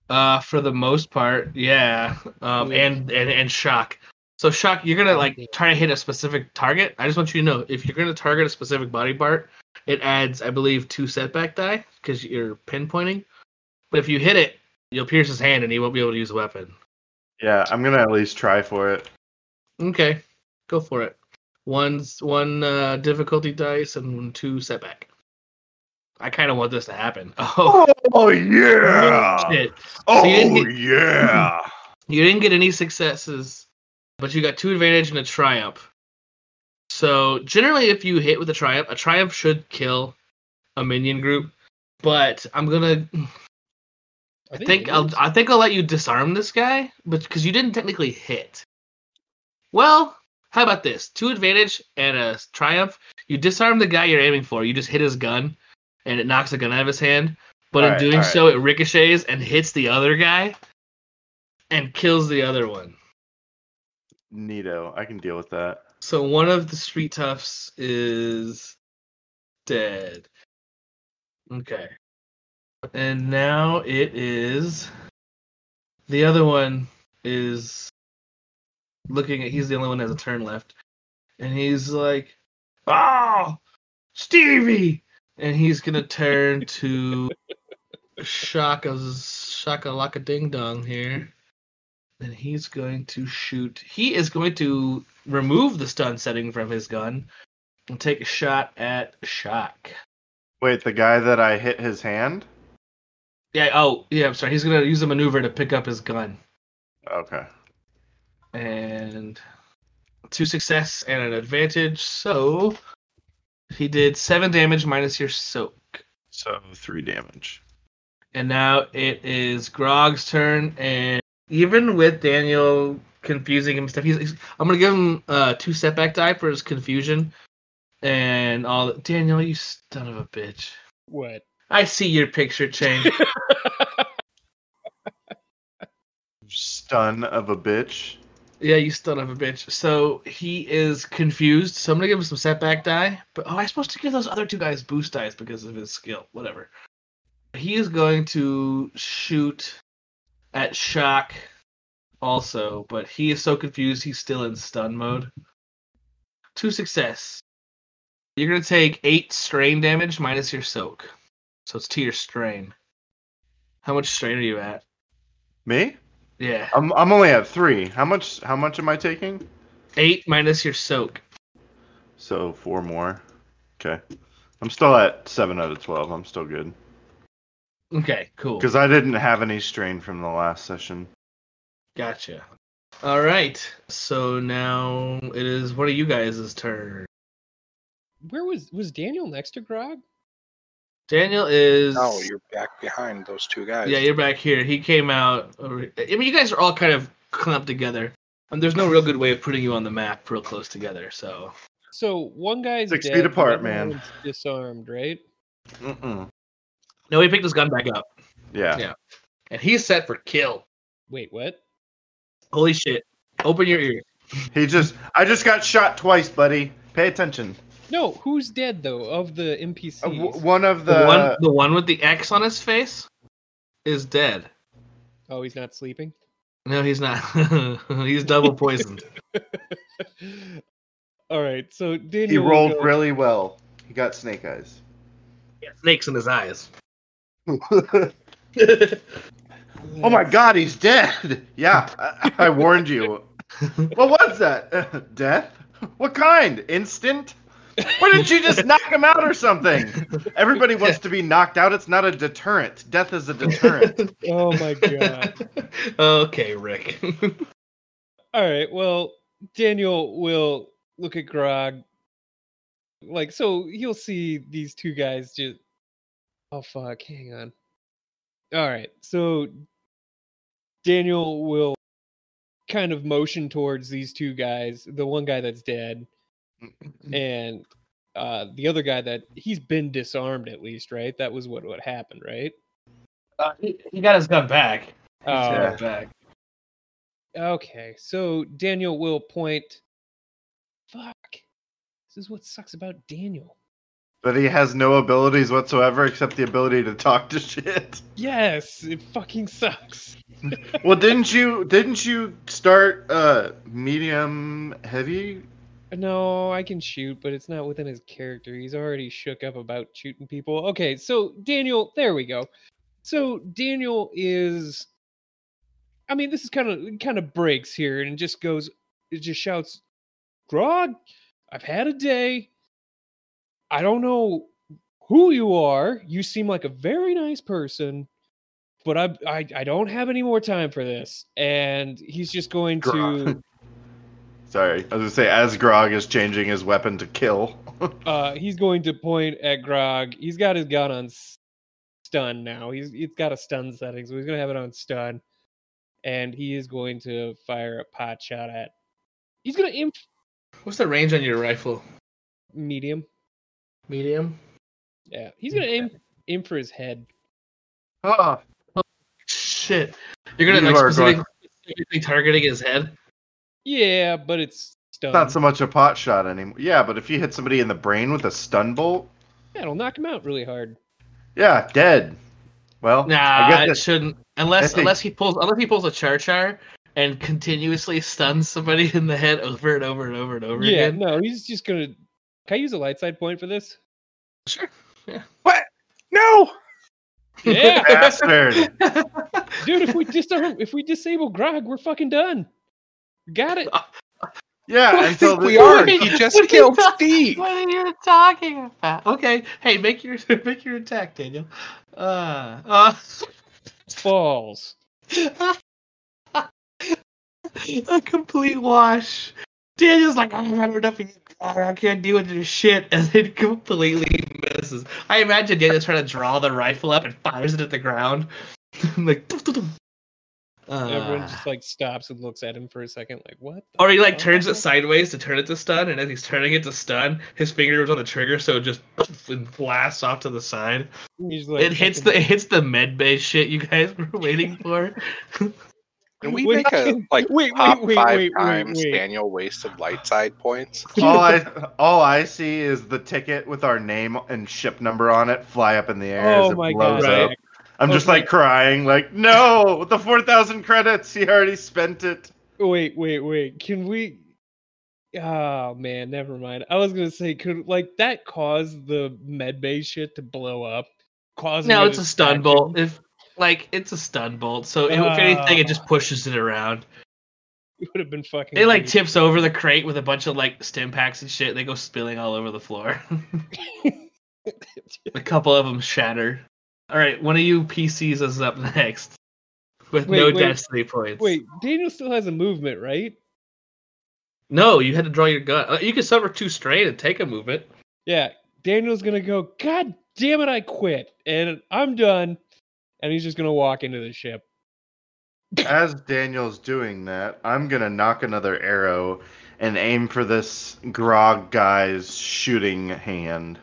Uh, for the most part, yeah. Um, Yeah. and and and Shak. So Shak, you're gonna like try to hit a specific target. I just want you to know if you're gonna target a specific body part, it adds, I believe, two setback die because you're pinpointing. But if you hit it, you'll pierce his hand and he won't be able to use a weapon. Yeah, I'm gonna at least try for it. Okay, go for it. One's one uh, difficulty dice and two setback. I kind of want this to happen. Oh Oh yeah! shit! Oh you get- yeah! You didn't get any successes, but you got two advantage and a triumph. So generally, if you hit with a triumph, a triumph should kill a minion group. But I'm gonna, I think I'll, I think I'll let you disarm this guy, but because you didn't technically hit. Well, how about this? Two advantage and a triumph. You disarm the guy you're aiming for. You just hit his gun, and it knocks the gun out of his hand. But in Alright, doing so, it ricochets and hits the other guy, and kills the other one. Neato, I can deal with that. So one of the street toughs is dead. Okay. And now it is the other one is looking at he's the only one that has a turn left. and he's like, "Oh, Stevie!" And he's gonna turn to Shaka's Shaka Laka Ding Dong here, and he's going to shoot. He is going to remove the stun setting from his gun and take a shot at Shak. Wait, the guy that I hit his hand? Yeah. Oh, yeah. I'm sorry. He's gonna use a maneuver to pick up his gun, Okay. And two success and an advantage. So he did seven damage minus your soak. So three damage. And now it is Grog's turn, and even with Daniel confusing him stuff, he's, he's- I'm gonna give him uh, two setback die for his confusion and all. Daniel, you son of a bitch! What? I see your picture change. Stun of a bitch. Yeah, you son of a bitch. So he is confused. So I'm gonna give him some setback die. But oh, I'm supposed to give those other two guys boost dice because of his skill. Whatever. He is going to shoot at Shak also, but he is so confused he's still in stun mode. Two success. You're gonna take eight strain damage minus your soak. So it's to your strain. How much strain are you at? Me? Yeah. I'm I'm only at three. How much how much am I taking? Eight minus your soak. So four more. Okay. I'm still at seven out of twelve. I'm still good. Okay, cool. Because I didn't have any strain from the last session. Gotcha. All right. So now it is one of you guys' turn. Where was was Daniel next to Grog? Daniel is. No, you're back behind those two guys. Yeah, you're back here. He came out. over- I mean, you guys are all kind of clumped together, and there's no real good way of putting you on the map real close together. So So one guy's Six dead, feet apart, man. Disarmed, right? Mm-mm. no, he picked his gun back up, Yeah. Yeah. and he's set for kill. Wait, what? Holy shit! Open your ears. He just I just got shot twice, buddy. Pay attention. No, who's dead though of the NPCs? Uh, w- one of The, the, one, the one with the X on his face, is dead. oh, he's not sleeping. No, he's not. he's double poisoned. All right, so Daniel. he will rolled go- really well. He got snake eyes. He has snakes in his eyes. oh my god, he's dead. Yeah, I, I warned you. What was that? Death? What kind? Instant? Why didn't you just knock him out or something? Everybody wants to be knocked out. It's not a deterrent. Death is a deterrent. Oh my god. okay, Rick. All right, well, Daniel will look at Grog. Like, so he'll see these two guys just. Oh, fuck. Hang on. All right, so Daniel will kind of motion towards these two guys the one guy that's dead, and uh, the other guy that he's been disarmed at least, right? That was what, what happened, right? Uh, he, he got his gun back. He's Oh, got it back. Okay, so Daniel will point. Fuck. This is what sucks about Daniel. But he has no abilities whatsoever except the ability to talk to shit. Yes, it fucking sucks. Well, didn't you didn't you start uh medium heavy? No, I can shoot, but it's not within his character. He's already shook up about shooting people. Okay, so Daniel, there we go. So Daniel is I mean, this is kind of kind of breaks here and just goes it just shouts, "Grog, I've had a day. I don't know who you are. You seem like a very nice person, but I I, I don't have any more time for this." And he's just going to Grog. Sorry, I was gonna say as Grog is changing his weapon to kill. Uh, he's going to point at Grog. He's got his gun on stun now. He's he's got a stun setting, so he's gonna have it on stun, and he is going to fire a pot shot at. He's gonna aim What's the range on your rifle? medium. Medium. Yeah, he's gonna aim aim for his head. Ah, Shit. You're gonna You like are specifically, specifically targeting his head. Yeah, but it's stun. not so much a pot shot anymore. Yeah, but if you hit somebody in the brain with a stun bolt, Yeah, it'll knock him out really hard. yeah, dead. Well, Nah, I it guess shouldn't. Unless I think- unless he pulls unless he pulls a char char and continuously stuns somebody in the head over and over and over and over Yeah, again? Yeah, no, he's just gonna. Can I use a light side point for this? Sure. Yeah. What? No. Yeah, Bastard. dude. If we just if we disable Grog, we're fucking done. Got it. Yeah, I until think we are. Wait, He just what killed ta- Steve. What are you talking about? Okay, hey, make your make your attack, Daniel. Uh, uh Balls. a complete wash. Daniel's like, I don't have enough. of you. I can't deal with this shit, and then completely misses. I imagine Daniel's trying to draw the rifle up and fires it at the ground, like. Dum, dum, dum. Everyone Uh, just like stops and looks at him for a second, like what? the or he like fuck? turns it sideways to turn it to stun, and as he's turning it to stun, his finger was on the trigger, so it just and blasts off to the side. He's like, it hits the it hits the med bay shit you guys were waiting for. Can we Wait, make a like wait, top wait, wait, five wait, wait, times wait. Daniel wasted light side points? all I all I see is the ticket with our name and ship number on it fly up in the air as Oh it my blows god! up. Zach. I'm just Okay. like crying, like, no, the four thousand credits, he already spent it. Wait, wait, wait. Can we? Oh man, never mind. I was gonna say, could like that cause the medbay shit to blow up? Causing no, it's a stun stack bolt. him? If like it's a stun bolt, so it, if anything, it just Ah. pushes it around. It would have been fucking. It like great. tips over the crate with a bunch of like stim packs and shit. They go spilling all over the floor. a couple of them shatter. All right, one of you PCs is up next with Wait, no wait, destiny points. Wait, Daniel still has a movement, right? no, you had to draw your gun. Uh, You can suffer two strain and take a movement. Yeah, Daniel's gonna go. God damn it! I quit, and I'm done. And he's just gonna walk into the ship. As Daniel's doing that, I'm gonna knock another arrow and aim for this grog guy's shooting hand.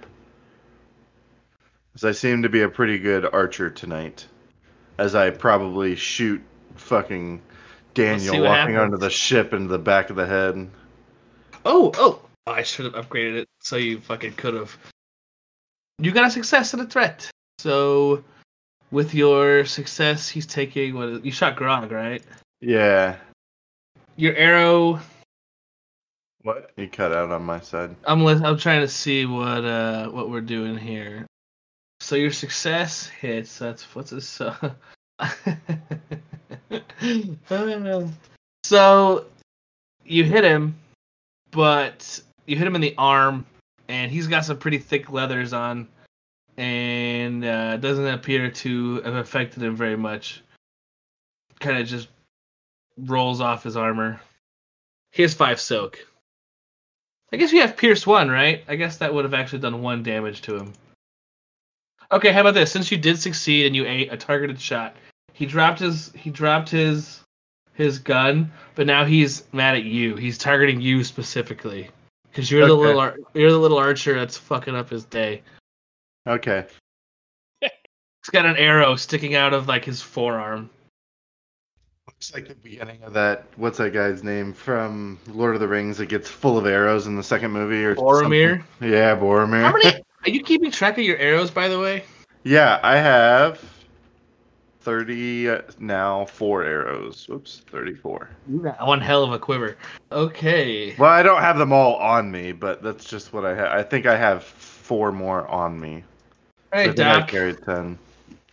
As I seem to be a pretty good archer tonight. As I probably shoot fucking Daniel walking onto happens. the ship into the back of the head. Oh, oh! I should have upgraded it so you fucking could have. You got a success and a threat. So, with your success, he's taking what? is- You shot Grog, right? Yeah. Your arrow. What? He cut out on my side. I'm I'm trying to see what uh what we're doing here. So your success hits. That's what's this? So you hit him, but you hit him in the arm, and he's got some pretty thick leathers on, and uh, doesn't appear to have affected him very much. Kind of just rolls off his armor. He has five soak. I guess you have Pierce one, right? I guess that would have actually done one damage to him. Okay, how about this? Since you did succeed and you ate a targeted shot, he dropped his he dropped his his gun, but now he's mad at you. He's targeting you specifically because you're the little ar- you're the little archer that's fucking up his day. Okay. He's got an arrow sticking out of like his forearm. Looks like the beginning of that. What's that guy's name from Lord of the Rings that gets full of arrows in the second movie? Or Boromir. something? Yeah, Boromir. How many? Are you keeping track of your arrows, by the way? yeah, I have 30 uh, now, four arrows. Oops, 34. One hell of a quiver. Okay. Well, I don't have them all on me, but that's just what I have. I think I have four more on me. All I right, think I carried 10.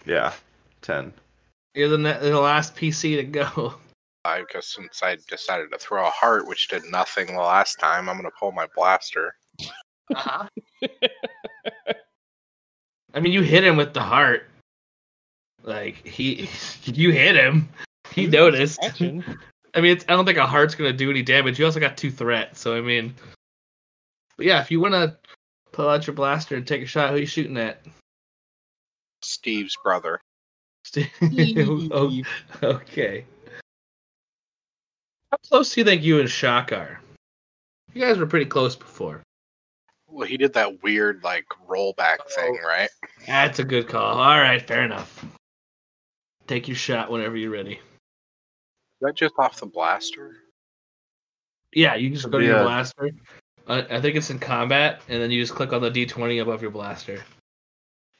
Yeah, 10. You're the, ne- the last PC to go. I guess since I decided to throw a heart, which did nothing the last time, I'm gonna pull my blaster. Uh-huh. I mean, you hit him with the heart. Like he, you hit him. He noticed. I mean, it's, I don't think a heart's gonna do any damage. You also got two threats, so I mean, but yeah, if you wanna pull out your blaster and take a shot, who you shooting at? Steve's brother. Steve. Oh, okay. How close do you think you and Shak are? You guys were pretty close before. Well, he did that weird like rollback thing, right? That's a good call. All right, fair enough. Take your shot whenever you're ready. Is that just off the blaster? Yeah, you just go to your Yeah. blaster. Uh, I think it's in combat, and then you just click on the D20 above your blaster,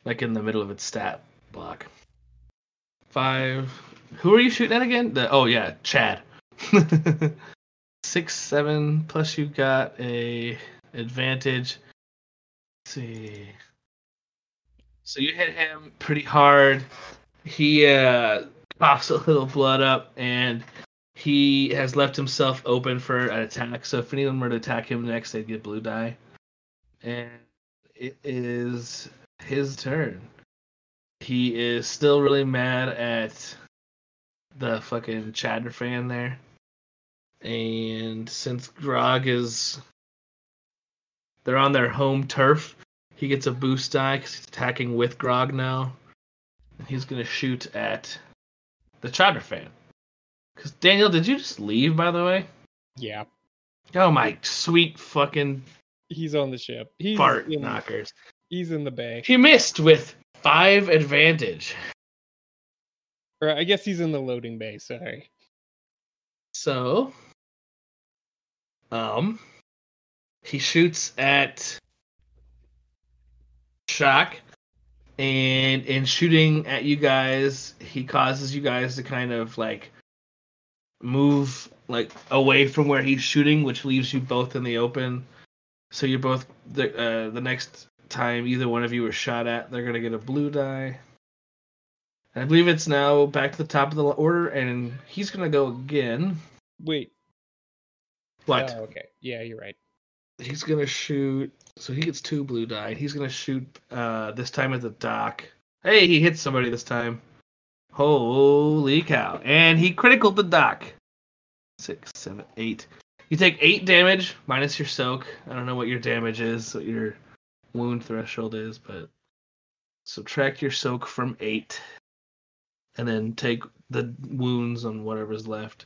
like in the middle of its stat block. Five. Who are you shooting at again? The oh yeah, Chad. Six, seven, plus you got a advantage. Let's see. So you hit him pretty hard. He uh coughs a little blood up and he has left himself open for an attack. So if anyone were to attack him next, they'd get blue die. And it is his turn. He is still really mad at the fucking chatter fan there. And since Grog is they're on their home turf, he gets a boost die because he's attacking with Grog now. And he's gonna shoot at the chatter fan. Cause Daniel, did you just leave by the way? Yeah, Oh my sweet fucking he's on the ship. He's fart in, knockers. He's in the bay. He missed with five advantage. Or I guess he's in the loading bay. Sorry. So, um, he shoots at Shak, and in shooting at you guys, he causes you guys to kind of like move like away from where he's shooting, which leaves you both in the open. So you're both the uh, the next time either one of you are shot at, they're gonna get a blue die. I believe it's now back to the top of the order, and he's gonna go again. Wait. What? Oh, okay. Yeah, you're right. He's gonna shoot. So he gets two blue die. He's gonna shoot uh, this time at the doc. Hey, he hits somebody this time. Holy cow! And he critical the doc. Six, seven, eight. You take eight damage minus your soak. I don't know what your damage is, what your wound threshold is, but subtract your soak from eight, and then take the wounds on whatever's left.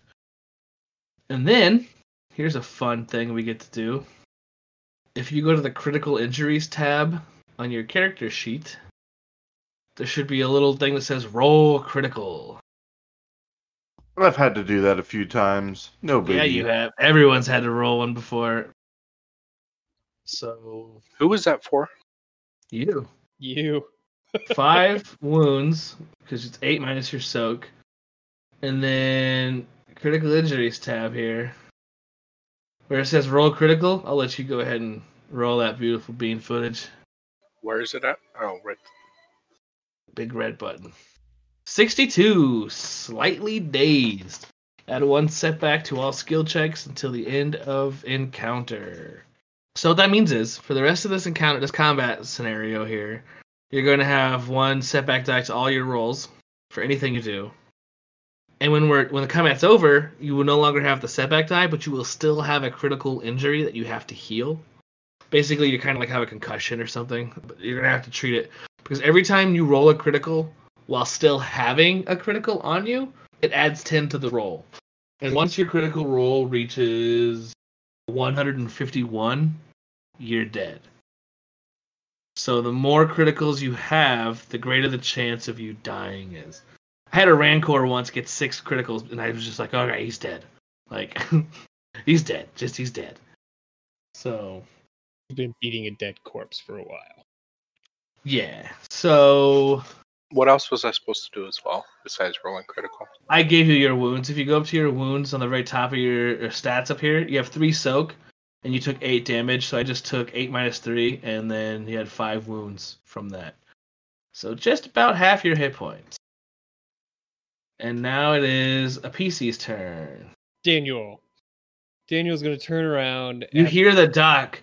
And then here's a fun thing we get to do. If you go to the critical injuries tab on your character sheet, there should be a little thing that says roll critical. I've had to do that a few times. No biggie. Yeah, you have. Everyone's had to roll one before. So Who was that for? you You. five wounds because it's eight minus your soak, and then critical injuries tab here, where it says roll critical. I'll let you go ahead and roll that beautiful bean footage. Where is it at? Oh, right. Big red button. 62, slightly dazed. Add one setback to all skill checks until the end of encounter. So what that means is, for the rest of this encounter, this combat scenario here, you're going to have one setback die to all your rolls for anything you do. And when we're when the combat's over, you will no longer have the setback die, but you will still have a critical injury that you have to heal. Basically, you kind of like have a concussion or something, but you're gonna have to treat it because every time you roll a critical while still having a critical on you, it adds 10 to the roll. And once your critical roll reaches 151, you're dead. So the more criticals you have, the greater the chance of you dying is. I had a Rancor once get six criticals, and I was just like, okay, he's dead. Like, he's dead. Just he's dead. So You've been beating a dead corpse for a while. yeah. So What else was I supposed to do as well besides rolling critical? I gave you your wounds. If you go up to your wounds on the very top of your, your stats up here, you have three soak, and you took eight damage. So I just took eight minus three, and then you had five wounds from that. So just about half your hit points. And now it is a PC's turn. Daniel. Daniel's gonna turn around. You and- hear the doc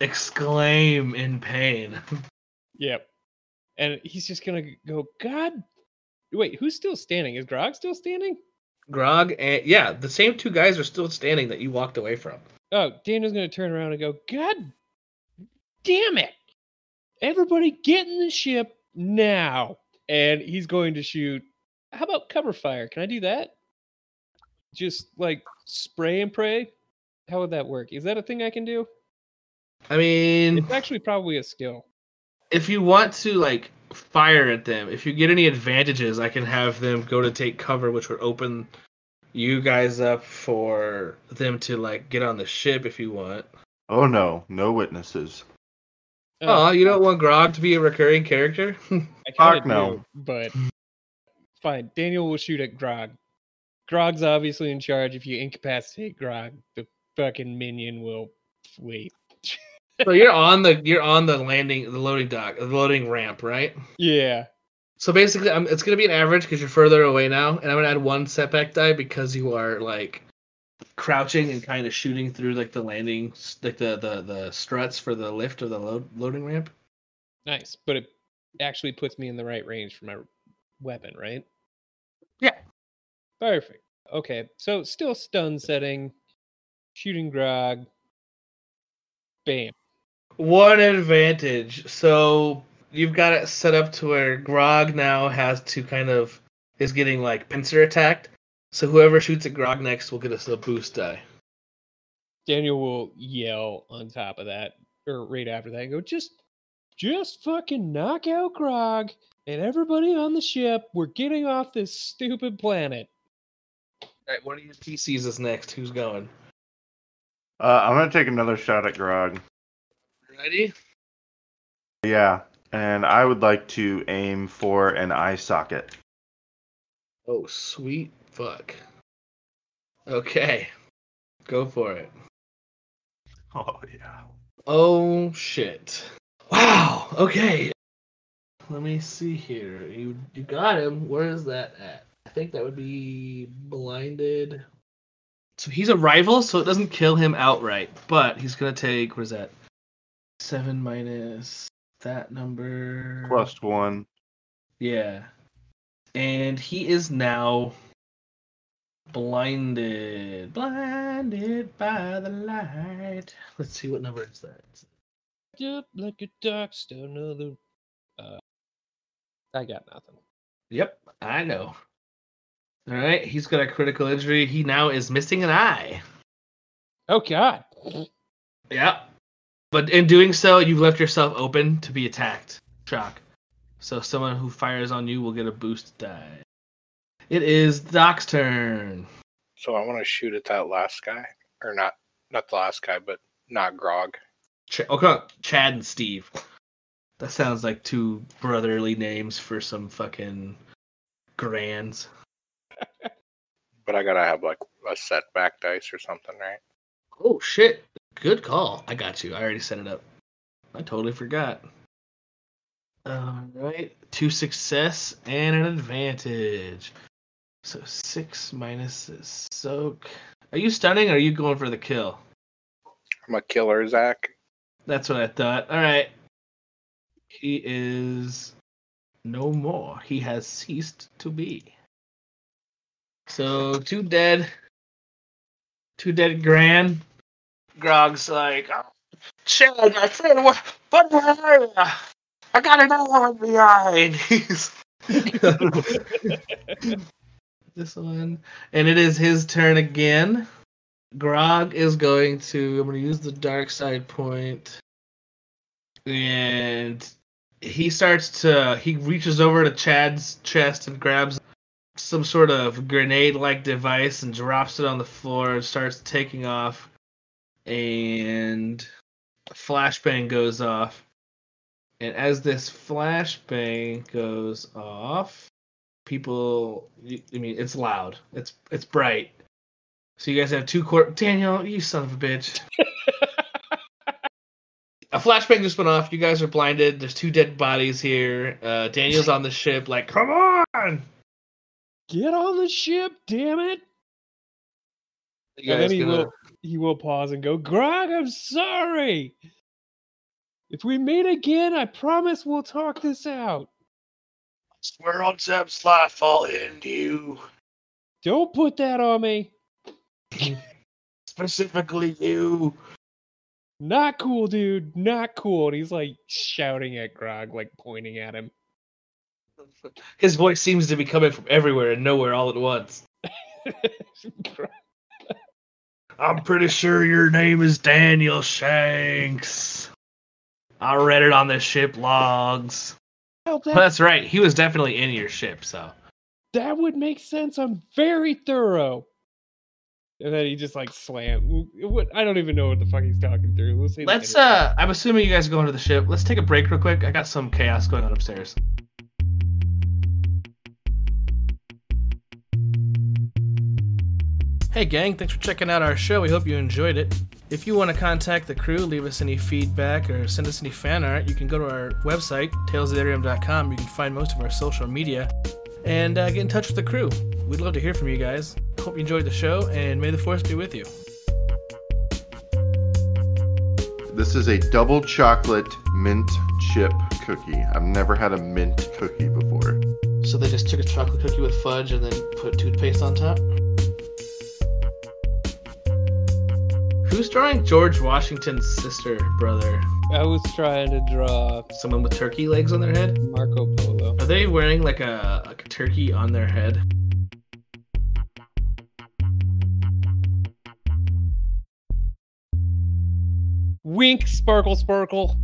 exclaim in pain. Yep. And he's just gonna go, God. Wait, who's still standing? Is Grog still standing? Grog and yeah, the same two guys are still standing that you walked away from. Oh, Daniel's gonna turn around and go, God damn it! Everybody get in the ship now. And he's going to shoot. How about cover fire? Can I do that? Just like spray and pray? How would that work? Is that a thing I can do? I mean, It's actually probably a skill. if you want to like fire at them, if you get any advantages, I can have them go to take cover, which would open you guys up for them to like get on the ship if you want. Oh no, no witnesses. Oh, you don't want Grog to be a recurring character? I kind fuck of no. do, but fine. Daniel will shoot at Grog. Grog's obviously in charge. If you incapacitate Grog, the fucking minion will wait. So you're on the you're on the landing the loading dock the loading ramp, right? Yeah. So basically, I'm, it's gonna be an average because you're further away now, and I'm gonna add one setback die because you are like crouching and kind of shooting through like the landing, like the the the struts for the lift of the load, loading ramp. Nice. But it actually puts me in the right range for my weapon, right? Yeah. Perfect. Okay. So still stun setting, shooting Grog. Bam. One advantage. So you've got it set up to where Grog now has to kind of is getting like pincer attacked. So whoever shoots at Grog next will get us a boost die. Daniel will yell on top of that, or right after that, and go, just just fucking knock out Grog and everybody on the ship. We're getting off this stupid planet. All right, one of your PCs is next. Who's going? Uh, I'm gonna take another shot at Grog. Ready? Yeah, and I would like to aim for an eye socket. Oh, sweet fuck. Okay. Go for it. Oh yeah. Oh shit. Wow. Okay. Let me see here. You you got him. Where is that at? I think that would be blinded. So he's a rival, so it doesn't kill him outright, but he's gonna take what is that? Seven minus that number. Plus one. Yeah. And he is now blinded. Blinded by the light. Let's see what number is that. Up like a dark still another. I got nothing. Yep, I know. All right, he's got a critical injury. He now is missing an eye. Oh God. Yeah. But in doing so, you've left yourself open to be attacked. Shak. So someone who fires on you will get a boost die. It is Doc's turn. So I want to shoot at that last guy, or not, not the last guy, but not Grog. Ch- oh, okay, Chad and Steve. That sounds like two brotherly names for some fucking grands. But I gotta have like a setback dice or something, right? Oh shit! Good call. I got you. I already set it up. I totally forgot. All right, two success and an advantage. So six minus soak. Are you stunning or are you going for the kill? I'm a killer, Zach. That's what I thought. All right. He is no more. He has ceased to be. So two dead. Two dead grand. Grog's like, oh, Chad, my friend, what, what are you? I got an arm behind. He's this one, and it is his turn again. Grog is going to. I'm going to use the dark side point, and he starts to. He reaches over to Chad's chest and grabs some sort of grenade-like device and drops it on the floor and starts taking off. And a flashbang goes off. And as this flashbang goes off, people I mean it's loud. It's it's bright. So you guys have two court Daniel, you son of a bitch. a flashbang just went off. You guys are blinded. There's two dead bodies here. Uh, Daniel's on the ship, like, come on! Get on the ship, damn it! You And then he gonna- will he will pause and go, Grog, I'm sorry. If we meet again, I promise we'll talk this out. swear on Zeb's life, I'll end you. Don't put that on me. Specifically you. Not cool, dude. Not cool. And he's like shouting at Grog, like pointing at him. His voice seems to be coming from everywhere and nowhere all at once. I'm pretty sure your name is Daniel Shanks. I read it on the ship logs. Well, Well, that, that's right. He was definitely in your ship, so. that would make sense. I'm very thorough. And then he just like slam. What I don't even know what the fuck he's talking through. Let's say Let's uh I'm assuming you guys are going to the ship. Let's take a break real quick. I got some chaos going on upstairs. Hey, gang, thanks for checking out our show. We hope you enjoyed it. If you want to contact the crew, leave us any feedback, or send us any fan art, you can go to our website, talesoftheouterrim.com. You can find most of our social media and uh, get in touch with the crew. We'd love to hear from you guys. Hope you enjoyed the show, and may the force be with you. This is a double chocolate mint chip cookie. I've never had a mint cookie before. So they just took a chocolate cookie with fudge and then put toothpaste on top? Who's drawing George Washington's sister, brother? I was trying to draw Someone with turkey legs on their head? Marco Polo. Are they wearing like a, like a turkey on their head? Wink, sparkle, sparkle.